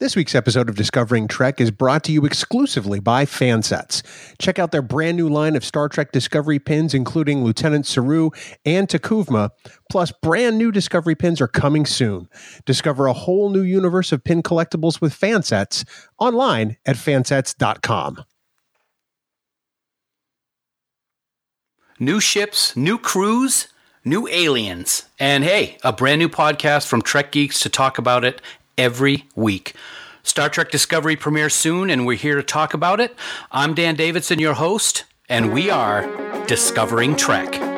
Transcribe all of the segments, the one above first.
This week's episode of Discovering Trek is brought to you exclusively by Fansets. Check out their brand new line of Star Trek Discovery pins, including Lieutenant Saru and T'Kuvma, Plus, brand new Discovery pins are coming soon. Discover a whole new universe of pin collectibles with Fansets online at fansets.com. New ships, new crews, new aliens. And hey, a brand new podcast from Trek Geeks to talk about it every week. Star Trek Discovery premieres soon, and we're here to talk about it. I'm Dan Davidson, your host, and we are Discovering Trek.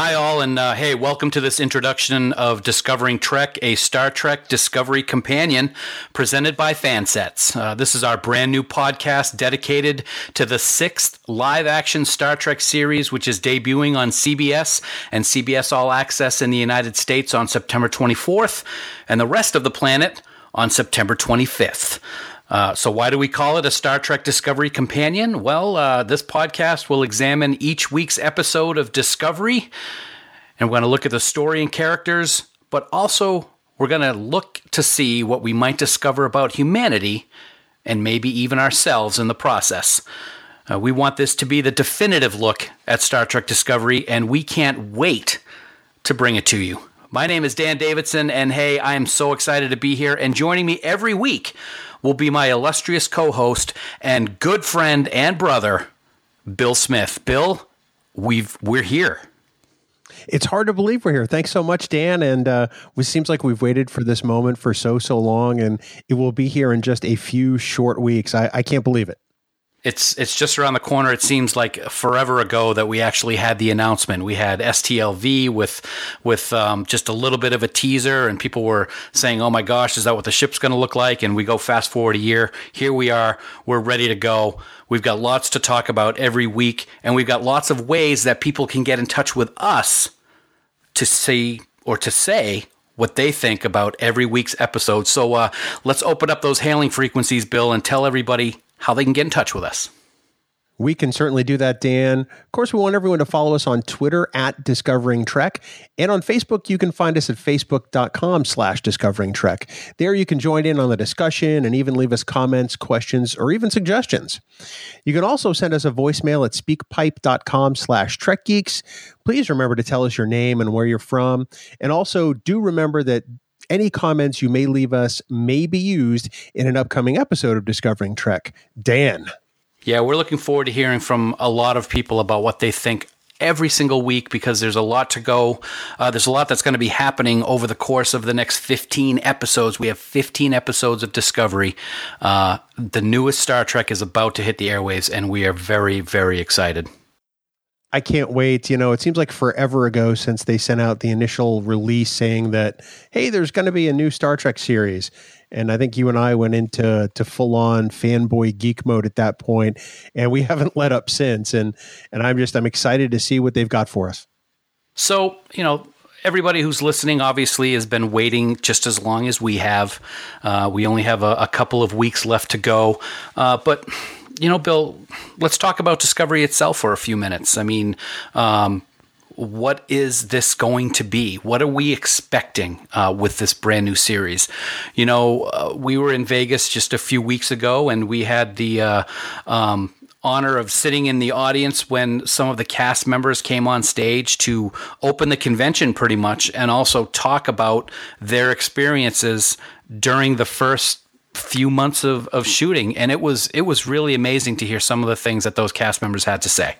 Hi, all, and uh, hey, welcome to this introduction of Discovering Trek, a Star Trek Discovery companion presented by Fansets. Uh, this is our brand new podcast dedicated to the sixth live action Star Trek series, which is debuting on CBS and CBS All Access in the United States on September 24th, and the rest of the planet on September 25th. Uh, so, why do we call it a Star Trek Discovery Companion? Well, uh, this podcast will examine each week's episode of Discovery, and we're going to look at the story and characters, but also we're going to look to see what we might discover about humanity and maybe even ourselves in the process. Uh, we want this to be the definitive look at Star Trek Discovery, and we can't wait to bring it to you. My name is Dan Davidson, and hey, I am so excited to be here. And joining me every week will be my illustrious co host and good friend and brother, Bill Smith. Bill, we've, we're here. It's hard to believe we're here. Thanks so much, Dan. And uh, it seems like we've waited for this moment for so, so long, and it will be here in just a few short weeks. I, I can't believe it it's it's just around the corner. It seems like forever ago that we actually had the announcement. We had STLV with with um, just a little bit of a teaser, and people were saying, "Oh my gosh, is that what the ship's going to look like?" And we go fast forward a year. Here we are. We're ready to go. We've got lots to talk about every week, and we've got lots of ways that people can get in touch with us to see or to say what they think about every week's episode. So uh, let's open up those hailing frequencies, Bill, and tell everybody how they can get in touch with us. We can certainly do that, Dan. Of course, we want everyone to follow us on Twitter at Discovering Trek. And on Facebook, you can find us at facebook.com slash Discovering Trek. There you can join in on the discussion and even leave us comments, questions, or even suggestions. You can also send us a voicemail at speakpipe.com slash Trek Geeks. Please remember to tell us your name and where you're from. And also do remember that any comments you may leave us may be used in an upcoming episode of Discovering Trek. Dan. Yeah, we're looking forward to hearing from a lot of people about what they think every single week because there's a lot to go. Uh, there's a lot that's going to be happening over the course of the next 15 episodes. We have 15 episodes of Discovery. Uh, the newest Star Trek is about to hit the airwaves, and we are very, very excited. I can't wait. You know, it seems like forever ago since they sent out the initial release saying that, hey, there's going to be a new Star Trek series. And I think you and I went into to full on fanboy geek mode at that point, and we haven't let up since. And and I'm just I'm excited to see what they've got for us. So you know, everybody who's listening obviously has been waiting just as long as we have. Uh, we only have a, a, couple of weeks left to go, uh, but you know, Bill, let's talk about Discovery itself for a few minutes. I mean, um, what is this going to be? What are we expecting uh, with this brand new series? You know, uh, we were in Vegas just a few weeks ago, and we had the uh, um, honor of sitting in the audience when some of the cast members came on stage to open the convention, pretty much, and also talk about their experiences during the first few months of, of shooting and it was it was really amazing to hear some of the things that those cast members had to say.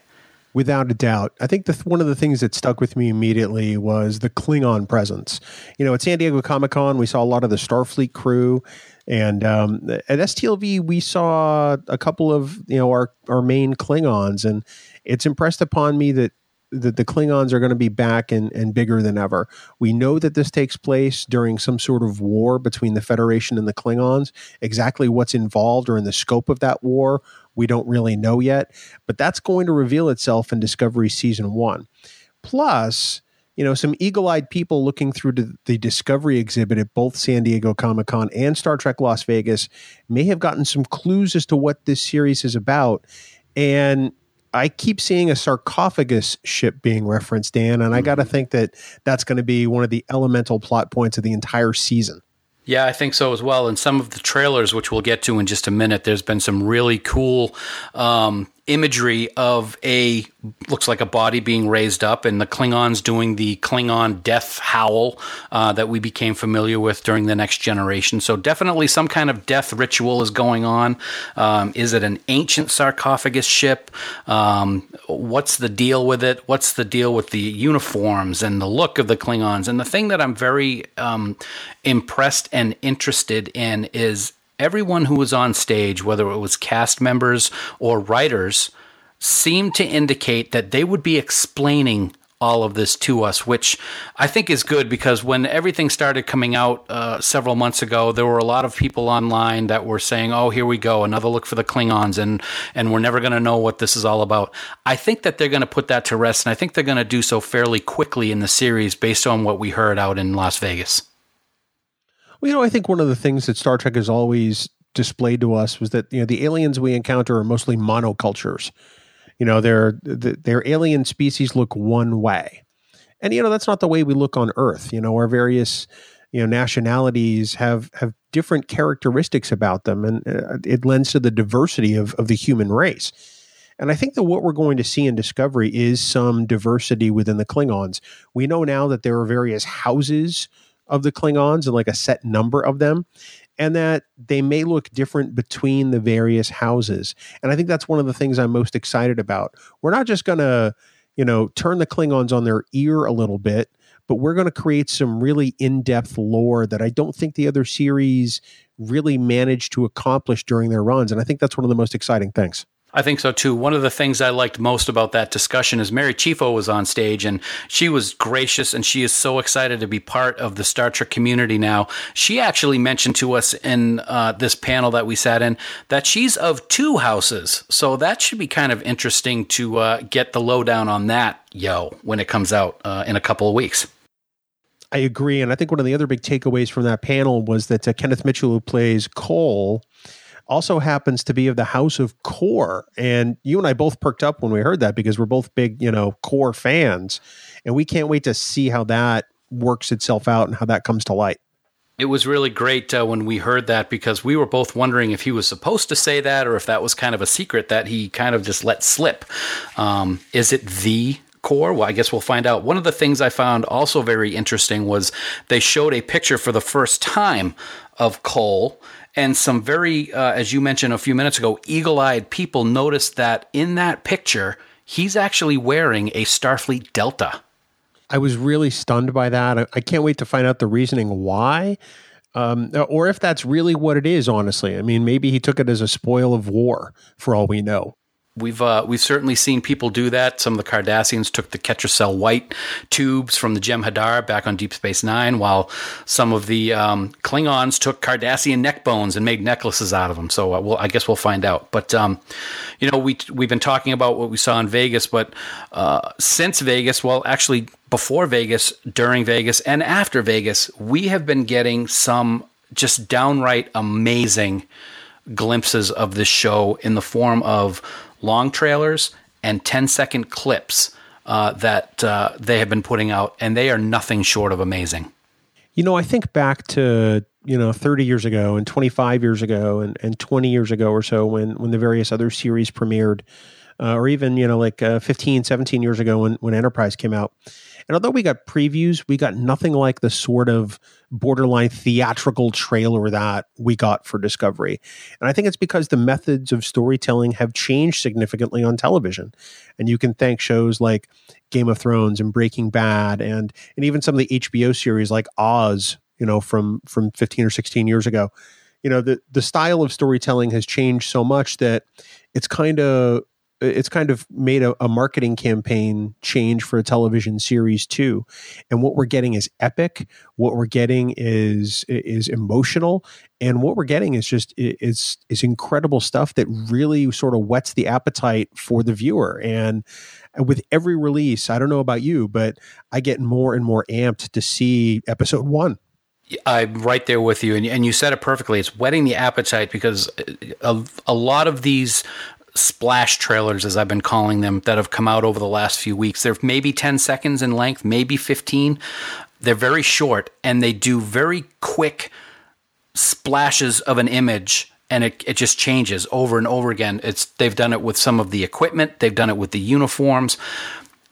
Without a doubt. I think the, one of the things that stuck with me immediately was the klingon presence. You know at san diego comic-con we saw a lot of the starfleet crew and um, at stlv we saw a couple of you know our, our main klingons and it's impressed upon me that that the Klingons are going to be back and, and bigger than ever. We know that this takes place during some sort of war between the Federation and the Klingons. Exactly what's involved or in the scope of that war, we don't really know yet. But that's going to reveal itself in Discovery Season 1. Plus, you know, some eagle eyed people looking through the Discovery exhibit at both San Diego Comic Con and Star Trek Las Vegas may have gotten some clues as to what this series is about. And I keep seeing a sarcophagus ship being referenced, Dan, and I got to mm-hmm. think that that's going to be one of the elemental plot points of the entire season. Yeah, I think so as well. And some of the trailers, which we'll get to in just a minute, there's been some really cool um, imagery of a looks like a body being raised up and the Klingons doing the Klingon death howl uh, that we became familiar with during the next generation. So definitely some kind of death ritual is going on. Um, is it an ancient sarcophagus ship? Um, what's the deal with it? What's the deal with the uniforms and the look of the Klingons? And the thing that I'm very um, impressed and interested in is everyone who was on stage, whether it was cast members or writers, seemed to indicate that they would be explaining all of this to us, which I think is good because when everything started coming out uh, several months ago, there were a lot of people online that were saying, "Oh, here we go, another look for the Klingons," and and we're never going to know what this is all about. I think that they're going to put that to rest, and I think they're going to do so fairly quickly in the series based on what we heard out in Las Vegas. Well, you know, I think one of the things that Star Trek has always displayed to us was that you know the aliens we encounter are mostly monocultures. You know, their their alien species look one way, and you know that's not the way we look on Earth. You know, our various you know nationalities have have different characteristics about them, and uh, it lends to the diversity of of the human race. And I think that what we're going to see in Discovery is some diversity within the Klingons. We know now that there are various houses of the Klingons and like a set number of them, and that they may look different between the various houses. And I think that's one of the things I'm most excited about. We're not just going to, you know, turn the Klingons on their ear a little bit, but we're going to create some really in depth lore that I don't think the other series really managed to accomplish during their runs. And I think that's one of the most exciting things. I think so too. One of the things I liked most about that discussion is Mary Chieffo was on stage and she was gracious and she is so excited to be part of the Star Trek community now. She actually mentioned to us in uh, this panel that we sat in that she's of two houses. So that should be kind of interesting to uh, get the lowdown on that, yo, when it comes out uh, in a couple of weeks. I agree. And I think one of the other big takeaways from that panel was that uh, Kenneth Mitchell, who plays Kol, also happens to be of the House of Kor. And you and I both perked up when we heard that because we're both big, you know, Kor fans. And we can't wait to see how that works itself out and how that comes to light. It was really great uh, when we heard that because we were both wondering if he was supposed to say that or if that was kind of a secret that he kind of just let slip. Um, is it the Kor? Well, I guess we'll find out. One of the things I found also very interesting was they showed a picture for the first time of Kol and some very, uh, as you mentioned a few minutes ago, eagle eyed people noticed that in that picture, he's actually wearing a Starfleet Delta. I was really stunned by that. I can't wait to find out the reasoning why. Um, or if that's really what it is, honestly. I mean, maybe he took it as a spoil of war, for all we know. We've uh, we've certainly seen people do that. Some of the Cardassians took the Ketracel White tubes from the Jem'Hadar back on Deep Space Nine, while some of the um, Klingons took Cardassian neck bones and made necklaces out of them. So uh, we'll, I guess we'll find out. But um, you know, we we've been talking about what we saw in Vegas, but uh, since Vegas, well, actually before Vegas, during Vegas, and after Vegas, we have been getting some just downright amazing glimpses of this show in the form of long trailers and 10 second clips uh, that uh, they have been putting out, and they are nothing short of amazing. You know, I think back to you know 30 years ago and 25 years ago and, and 20 years ago or so when when the various other series premiered uh, or even you know like uh, 15 17 years ago when when enterprise came out and although we got previews, we got nothing like the sort of borderline theatrical trailer that we got for Discovery. And I think it's because the methods of storytelling have changed significantly on television. And you can thank shows like Game of Thrones and Breaking Bad and and even some of the HBO series like Oz, you know, from from 15 or 16 years ago. You know, the the style of storytelling has changed so much that it's kind of it's kind of made a, a, marketing campaign change for a television series too. And what we're getting is epic. What we're getting is is emotional. And what we're getting is just is is incredible stuff that really sort of whets the appetite for the viewer. And with every release i don't know about you but i get more and more amped to see episode 1 I'm right there with you, and, and you said it perfectly. It's whetting the appetite because uh, a, a lot of these splash trailers, as I've been calling them, that have come out over the last few weeks. They're maybe 10 seconds in length, maybe 15. They're very short and they do very quick splashes of an image and it, it just changes over and over again. It's they've done it with some of the equipment, they've done it with the uniforms.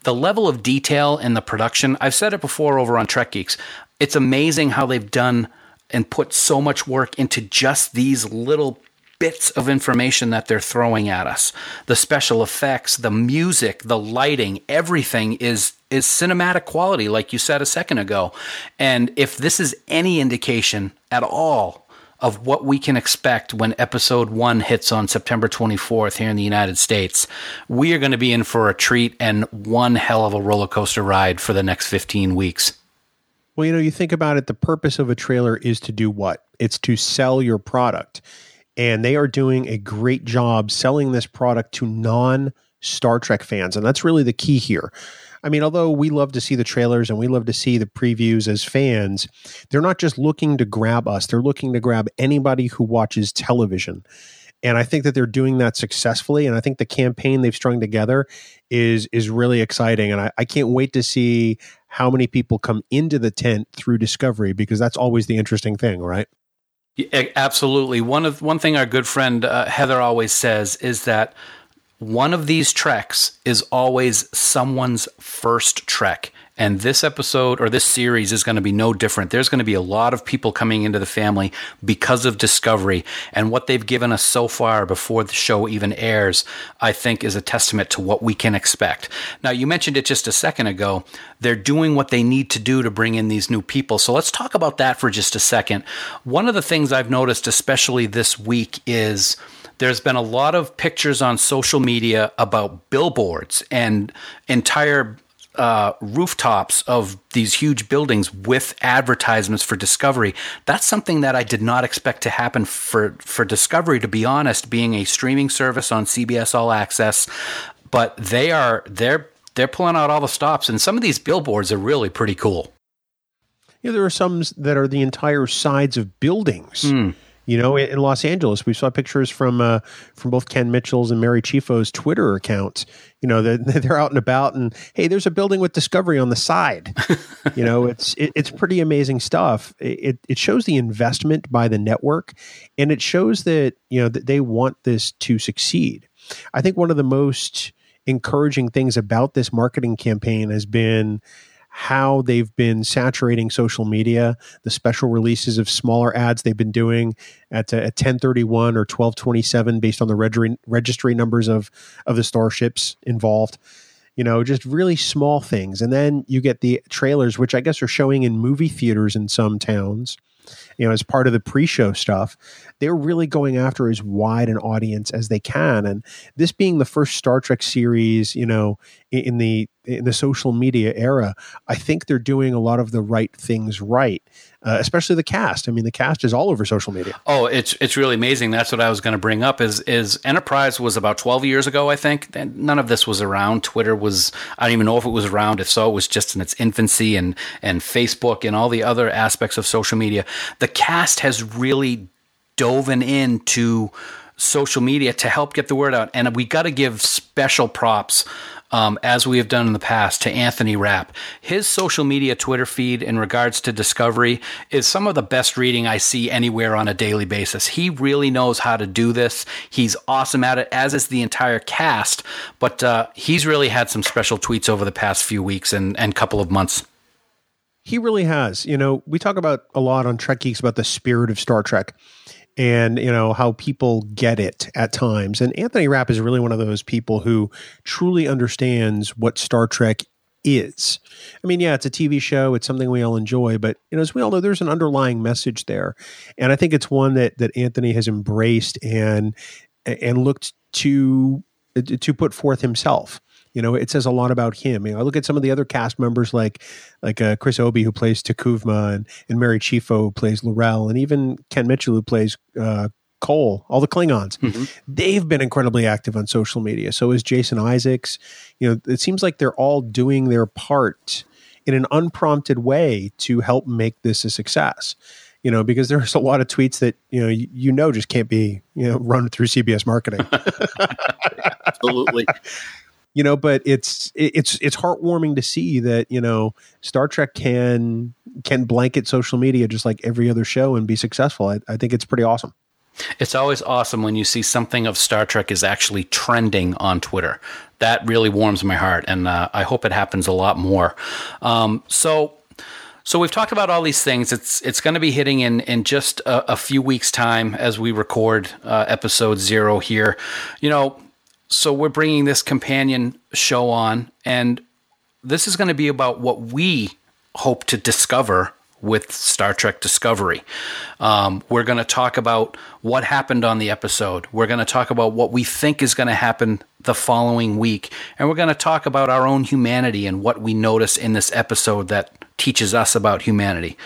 The level of detail in the production, I've said it before over on Trek Geeks. It's amazing how they've done and put so much work into just these little bits of information that they're throwing at us. The special effects, the music, the lighting, everything is is cinematic quality like you said a second ago. And if this is any indication at all of what we can expect when episode 1 hits on September 24th here in the United States, we are going to be in for a treat and one hell of a roller coaster ride for the next 15 weeks. Well, you know, you think about it, the purpose of a trailer is to do what? It's to sell your product and they are doing a great job selling this product to non Star Trek fans. And that's really the key here. I mean, although we love to see the trailers and we love to see the previews as fans, they're not just looking to grab us, they're looking to grab anybody who watches television. And I think that they're doing that successfully. And I think the campaign they've strung together is is really exciting. And I, I can't wait to see how many people come into the tent through Discovery because that's always the interesting thing, right? Absolutely. One of one thing our good friend uh, Heather always says is that one of these treks is always someone's first trek. And this episode or this series is going to be no different. There's going to be a lot of people coming into the family because of Discovery. And what they've given us so far before the show even airs, I think is a testament to what we can expect. Now, you mentioned it just a second ago. They're doing what they need to do to bring in these new people. So let's talk about that for just a second. One of the things I've noticed, especially this week, is there's been a lot of pictures on social media about billboards and entire uh, rooftops of these huge buildings with advertisements for Discovery. That's something that I did not expect to happen for for Discovery. To be honest, being a streaming service on CBS All Access, but they are they're they're pulling out all the stops, and some of these billboards are really pretty cool. Yeah, there are some that are the entire sides of buildings. Mm. You know, in Los Angeles, we saw pictures from uh, from both Ken Mitchell's and Mary Chieffo's Twitter accounts. You know, they're, they're out and about, and hey, there's a building with Discovery on the side. you know, it's it, it's pretty amazing stuff. It it shows the investment by the network, and it shows that you know that they want this to succeed. I think one of the most encouraging things about this marketing campaign has been how they've been saturating social media, the special releases of smaller ads they've been doing at, uh, at 1031 or 1227 based on the registry, registry numbers of, of the starships involved. You know, just really small things. And then you get the trailers, which I guess are showing in movie theaters in some towns you know, as part of the pre-show stuff, they're really going after as wide an audience as they can. And this being the first Star Trek series, you know, in the in the social media era, I think they're doing a lot of the right things right, uh, especially the cast. I mean, the cast is all over social media. Oh, it's it's really amazing. That's what I was going to bring up. Is is Enterprise was about twelve years ago, I think. None of this was around. Twitter was I don't even know if it was around. If so, it was just in its infancy, and and Facebook and all the other aspects of social media. The cast has really dove into social media to help get the word out, and we got to give special props um, as we have done in the past, to Anthony Rapp. His social media Twitter feed in regards to Discovery is some of the best reading I see anywhere on a daily basis. He really knows how to do this. He's awesome at it, as is the entire cast. But uh, he's really had some special tweets over the past few weeks and, and couple of months. He really has. You know, we talk about a lot on Trek Geeks about the spirit of Star Trek and you know how people get it at times. And anthony rapp is really one of those people who truly understands what star trek is. I mean yeah it's a tv show. It's something we all enjoy. But you know as we all know there's an underlying message there. And i think it's one that that anthony has embraced and and looked to to put forth himself. You know, it says a lot about him. You know, I look at some of the other cast members like like uh, Chris Obi who plays T'Kuvma and, and Mary Chieffo who plays L'Rell and even Ken Mitchell who plays uh, Kol, all the Klingons. Mm-hmm. They've been incredibly active on social media. So is Jason Isaacs. You know, it seems like they're all doing their part in an unprompted way to help make this a success. You know, because there's a lot of tweets that you know you, you know just can't be you know run through CBS marketing. Absolutely. You know, but it's it's it's heartwarming to see that you know Star Trek can can blanket social media just like every other show and be successful. I, I think it's pretty awesome. It's always awesome when you see something of Star Trek is actually trending on Twitter. That really warms my heart, and uh, I hope it happens a lot more. Um, so, so we've talked about all these things. It's it's going to be hitting in in just a, a, few weeks' time as we record uh, episode zero here. You know, so we're bringing this companion show on, and this is going to be about what we hope to discover with Star Trek Discovery. Um, we're going to talk about what happened on the episode. We're going to talk about what we think is going to happen the following week. And we're going to talk about our own humanity and what we notice in this episode that teaches us about humanity.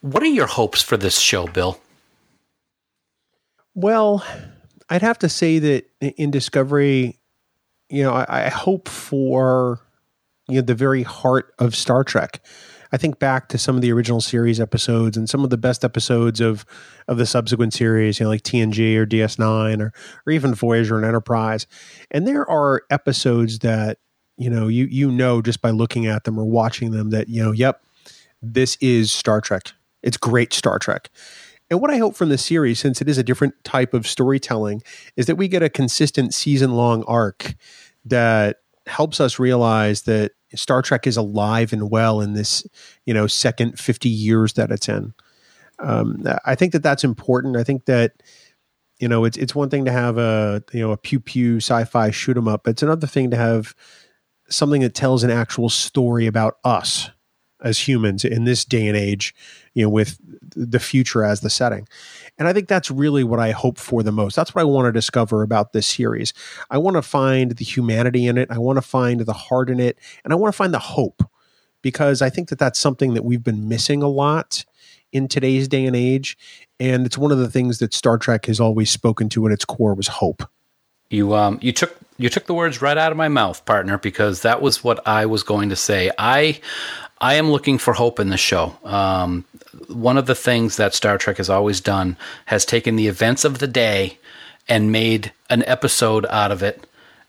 What are your hopes for this show, Bill? Well, I'd have to say that in Discovery, you know, I, I hope for you know the very heart of Star Trek I think back to some of the original series episodes and some of the best episodes of of the subsequent series, you know, like TNG or DS9 or or even Voyager and Enterprise. And there are episodes that you know you you know just by looking at them or watching them that you know, yep, this is Star Trek. It's great Star Trek. And what I hope from the series, since it is a different type of storytelling, is that we get a consistent season long arc that helps us realize that Star Trek is alive and well in this, you know, second 50 years that it's in. Um, I think that that's important. I think that, you know, it's it's one thing to have a you know a pew pew sci-fi shoot 'em up. But it's another thing to have something that tells an actual story about us as humans in this day and age, you know, with the future as the setting. And I think that's really what I hope for the most. That's what I want to discover about this series. I want to find the humanity in it. I want to find the heart in it. And I want to find the hope because I think that that's something that we've been missing a lot in today's day and age. And it's one of the things that Star Trek has always spoken to in its core was hope. You um you took you took the words right out of my mouth, partner, because that was what I was going to say. I I am looking for hope in the show. Um, one of the things that Star Trek has always done has taken the events of the day and made an episode out of it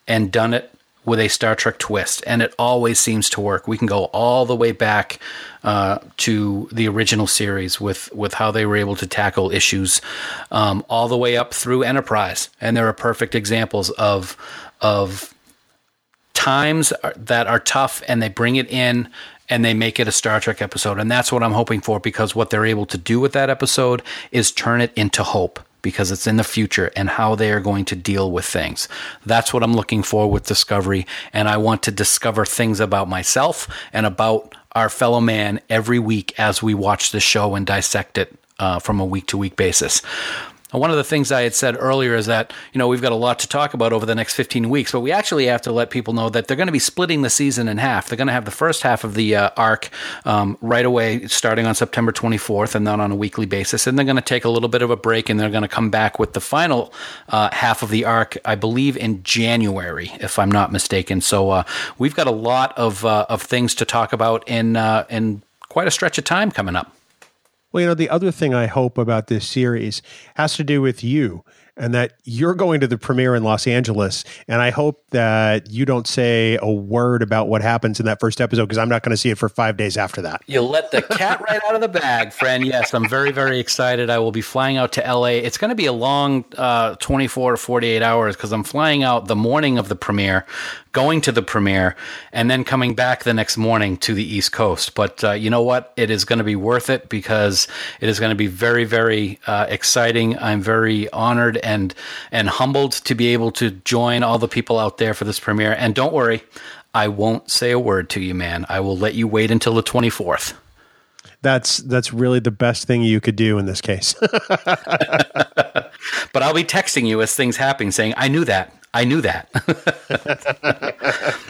and done it with a Star Trek twist, and it always seems to work. We can go all the way back uh, to the original series with with how they were able to tackle issues, um, all the way up through Enterprise, and there are perfect examples of of times that are tough, and they bring it in and they make it a Star Trek episode. And that's what I'm hoping for because what they're able to do with that episode is turn it into hope because it's in the future and how they are going to deal with things. That's what I'm looking for with Discovery. And I want to discover things about myself and about our fellow man every week as we watch the show and dissect it uh, from a week to week basis. One of the things I had said earlier is that, you know, we've got a lot to talk about over the next 15 weeks, but we actually have to let people know that they're going to be splitting the season in half. They're going to have the first half of the uh, arc um, right away, starting on September 24th, and then on a weekly basis. And they're going to take a little bit of a break, and they're going to come back with the final uh, half of the arc, I believe, in January, if I'm not mistaken. So uh, we've got a lot of, uh, of things to talk about in, uh, in quite a stretch of time coming up. Well, you know, the other thing I hope about this series has to do with you and that you're going to the premiere in Los Angeles. And I hope that you don't say a word about what happens in that first episode because I'm not going to see it for five days after that. You let the cat right out of the bag, friend. Yes, I'm very, very excited. I will be flying out to LA. It's going to be a long uh, 24 to 48 hours because I'm flying out the morning of the premiere, going to the premiere, and then coming back the next morning to the East Coast. But uh, you know what? It is going to be worth it because it is going to be very, very uh, exciting. I'm very honored and and humbled to be able to join all the people out there for this premiere. And don't worry, I won't say a word to you, man. I will let you wait until the 24th. That's that's really the best thing you could do in this case. but I'll be texting you as things happen saying, "I knew that. I knew that.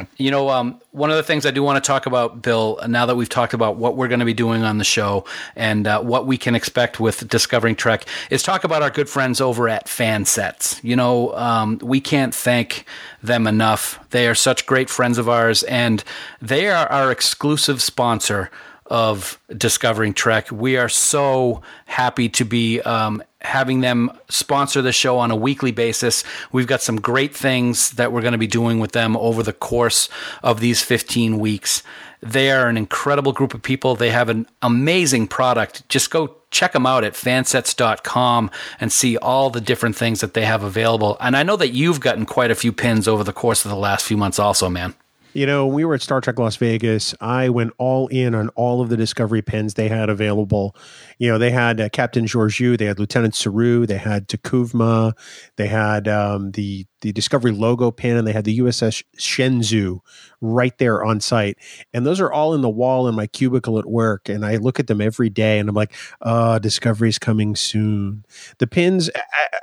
you know, um, one of the things I do want to talk about, Bill, now that we've talked about what we're going to be doing on the show and uh, what we can expect with Discovering Trek, is talk about our good friends over at Fansets. You know, um, we can't thank them enough. They are such great friends of ours, and they are our exclusive sponsor of Discovering Trek. We are so happy to be um, having them sponsor the show on a weekly basis. We've got some great things that we're going to be doing with them over the course of these 15 weeks. They are an incredible group of people. They have an amazing product. Just go check them out at fansets.com and see all the different things that they have available. And I know that you've gotten quite a few pins over the course of the last few months, also, man. You know, we were at Star Trek Las Vegas. I went all in on all of the Discovery pins they had available. You know, they had uh, Captain Georgiou, they had Lieutenant Saru, they had T'Kuvma, they had um, the the Discovery logo pin, and they had the USS Shenzhou right there on site. And those are all in the wall in my cubicle at work. And I look at them every day, and I'm like, "Uh, oh, Discovery's coming soon." The pins,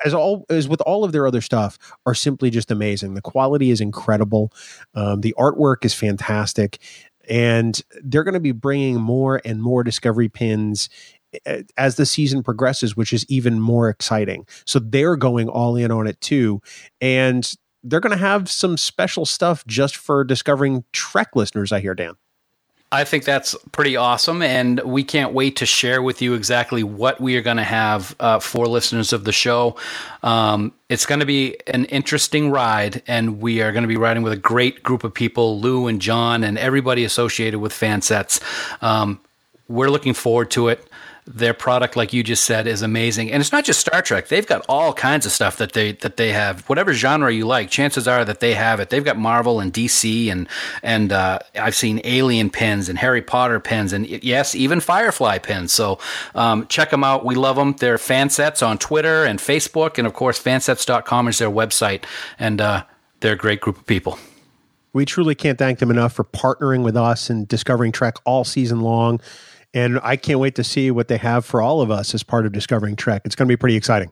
as all as with all of their other stuff, are simply just amazing. The quality is incredible. Um, the artwork is fantastic and they're going to be bringing more and more discovery pins as the season progresses, which is even more exciting. So they're going all in on it too. And they're going to have some special stuff just for discovering Trek listeners, I hear, Dan. I think that's pretty awesome, and we can't wait to share with you exactly what we are going to have uh, for listeners of the show. Um, it's going to be an interesting ride, and we are going to be riding with a great group of people Lou and John and everybody associated with Fansets. Um, we're looking forward to it their product, like you just said, is amazing. And it's not just Star Trek; they've got all kinds of stuff that they that they have. Whatever genre you like, chances are that they have it. They've got Marvel and DC, and and uh, I've seen Alien pins and Harry Potter pins, and yes, even Firefly pins. So um, check them out. We love them. They're fansets on Twitter and Facebook, and of course, fansets.com is their website, and uh, they're a great group of people. We truly can't thank them enough for partnering with us and discovering Trek all season long. And I can't wait to see what they have for all of us as part of Discovering Trek. It's going to be pretty exciting.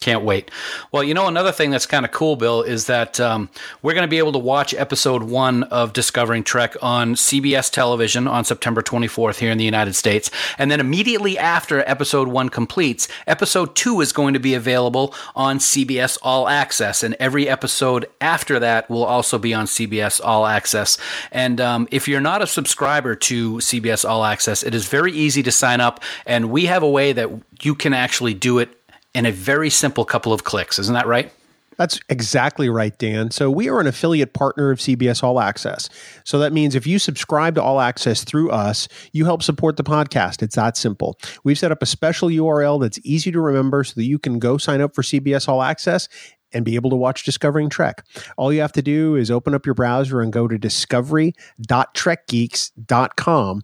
Can't wait. Well, you know, another thing that's kind of cool, Bill, is that um, we're going to be able to watch episode one of Discovering Trek on CBS television on September 24th here in the United States. And then immediately after episode one completes, episode two is going to be available on CBS All Access. And every episode after that will also be on CBS All Access. And um, if you're not a subscriber to CBS All Access, it is very easy to sign up. And we have a way that you can actually do it in a very simple couple of clicks. Isn't that right? That's exactly right, Dan. So we are an affiliate partner of CBS All Access. So that means if you subscribe to All Access through us, you help support the podcast. It's that simple. We've set up a special URL that's easy to remember so that you can go sign up for CBS All Access and be able to watch Discovering Trek. All you have to do is open up your browser and go to discovery.trekgeeks.com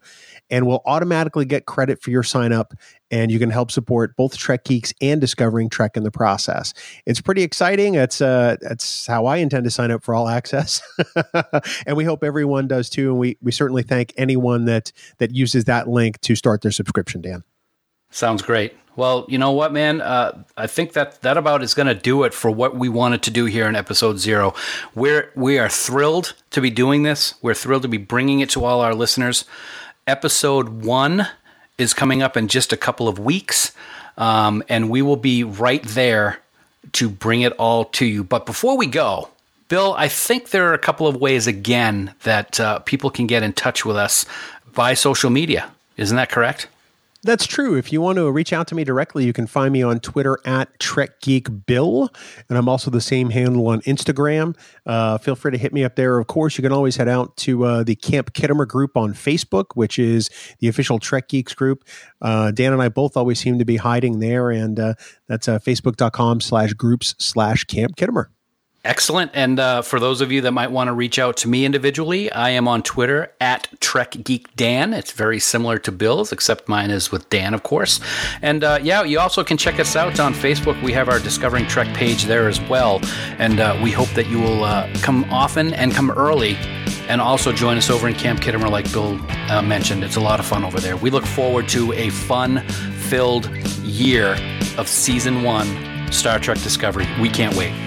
and we'll automatically get credit for your sign up and you can help support both Trek Geeks and Discovering Trek in the process. It's pretty exciting. That's uh, that's how I intend to sign up for all access, and we hope everyone does too. And we we certainly thank anyone that that uses that link to start their subscription. Dan, sounds great. Well, you know what, man? Uh, I think that that about is going to do it for what we wanted to do here in episode zero. We're we are thrilled to be doing this. We're thrilled to be bringing it to all our listeners. Episode one is coming up in just a couple of weeks, um, and we will be right there to bring it all to you. But before we go, Bill, I think there are a couple of ways again that uh, people can get in touch with us by social media. Isn't that correct? That's true. If you want to reach out to me directly, you can find me on Twitter at TrekGeekBill, and I'm also the same handle on Instagram. Uh, feel free to hit me up there. Of course, you can always head out to uh, the Camp Khitomer group on Facebook, which is the official Trek Geeks group. Uh, Dan and I both always seem to be hiding there, and uh, that's uh, facebook.com slash groups slash Camp Khitomer. Excellent. And uh, for those of you that might want to reach out to me individually, I am on Twitter at Trek Geek Dan. It's very similar to Bill's, except mine is with Dan, of course. And uh, yeah, you also can check us out on Facebook. We have our Discovering Trek page there as well. And uh, we hope that you will uh, come often and come early and also join us over in Camp Khitomer, like Bill uh, mentioned. It's a lot of fun over there. We look forward to a fun filled year of season one Star Trek Discovery. We can't wait.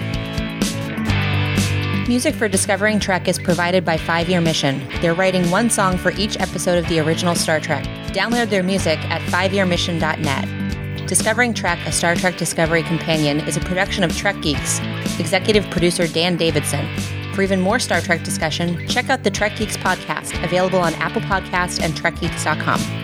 Music for Discovering Trek is provided by Five Year Mission. They're writing one song for each episode of the original Star Trek. Download their music at fiveyearmission.net. Discovering Trek, a Star Trek Discovery companion, is a production of Trek Geeks. Executive producer Dan Davidson. For even more Star Trek discussion, check out the Trek Geeks podcast, available on Apple Podcast and TrekGeeks.com.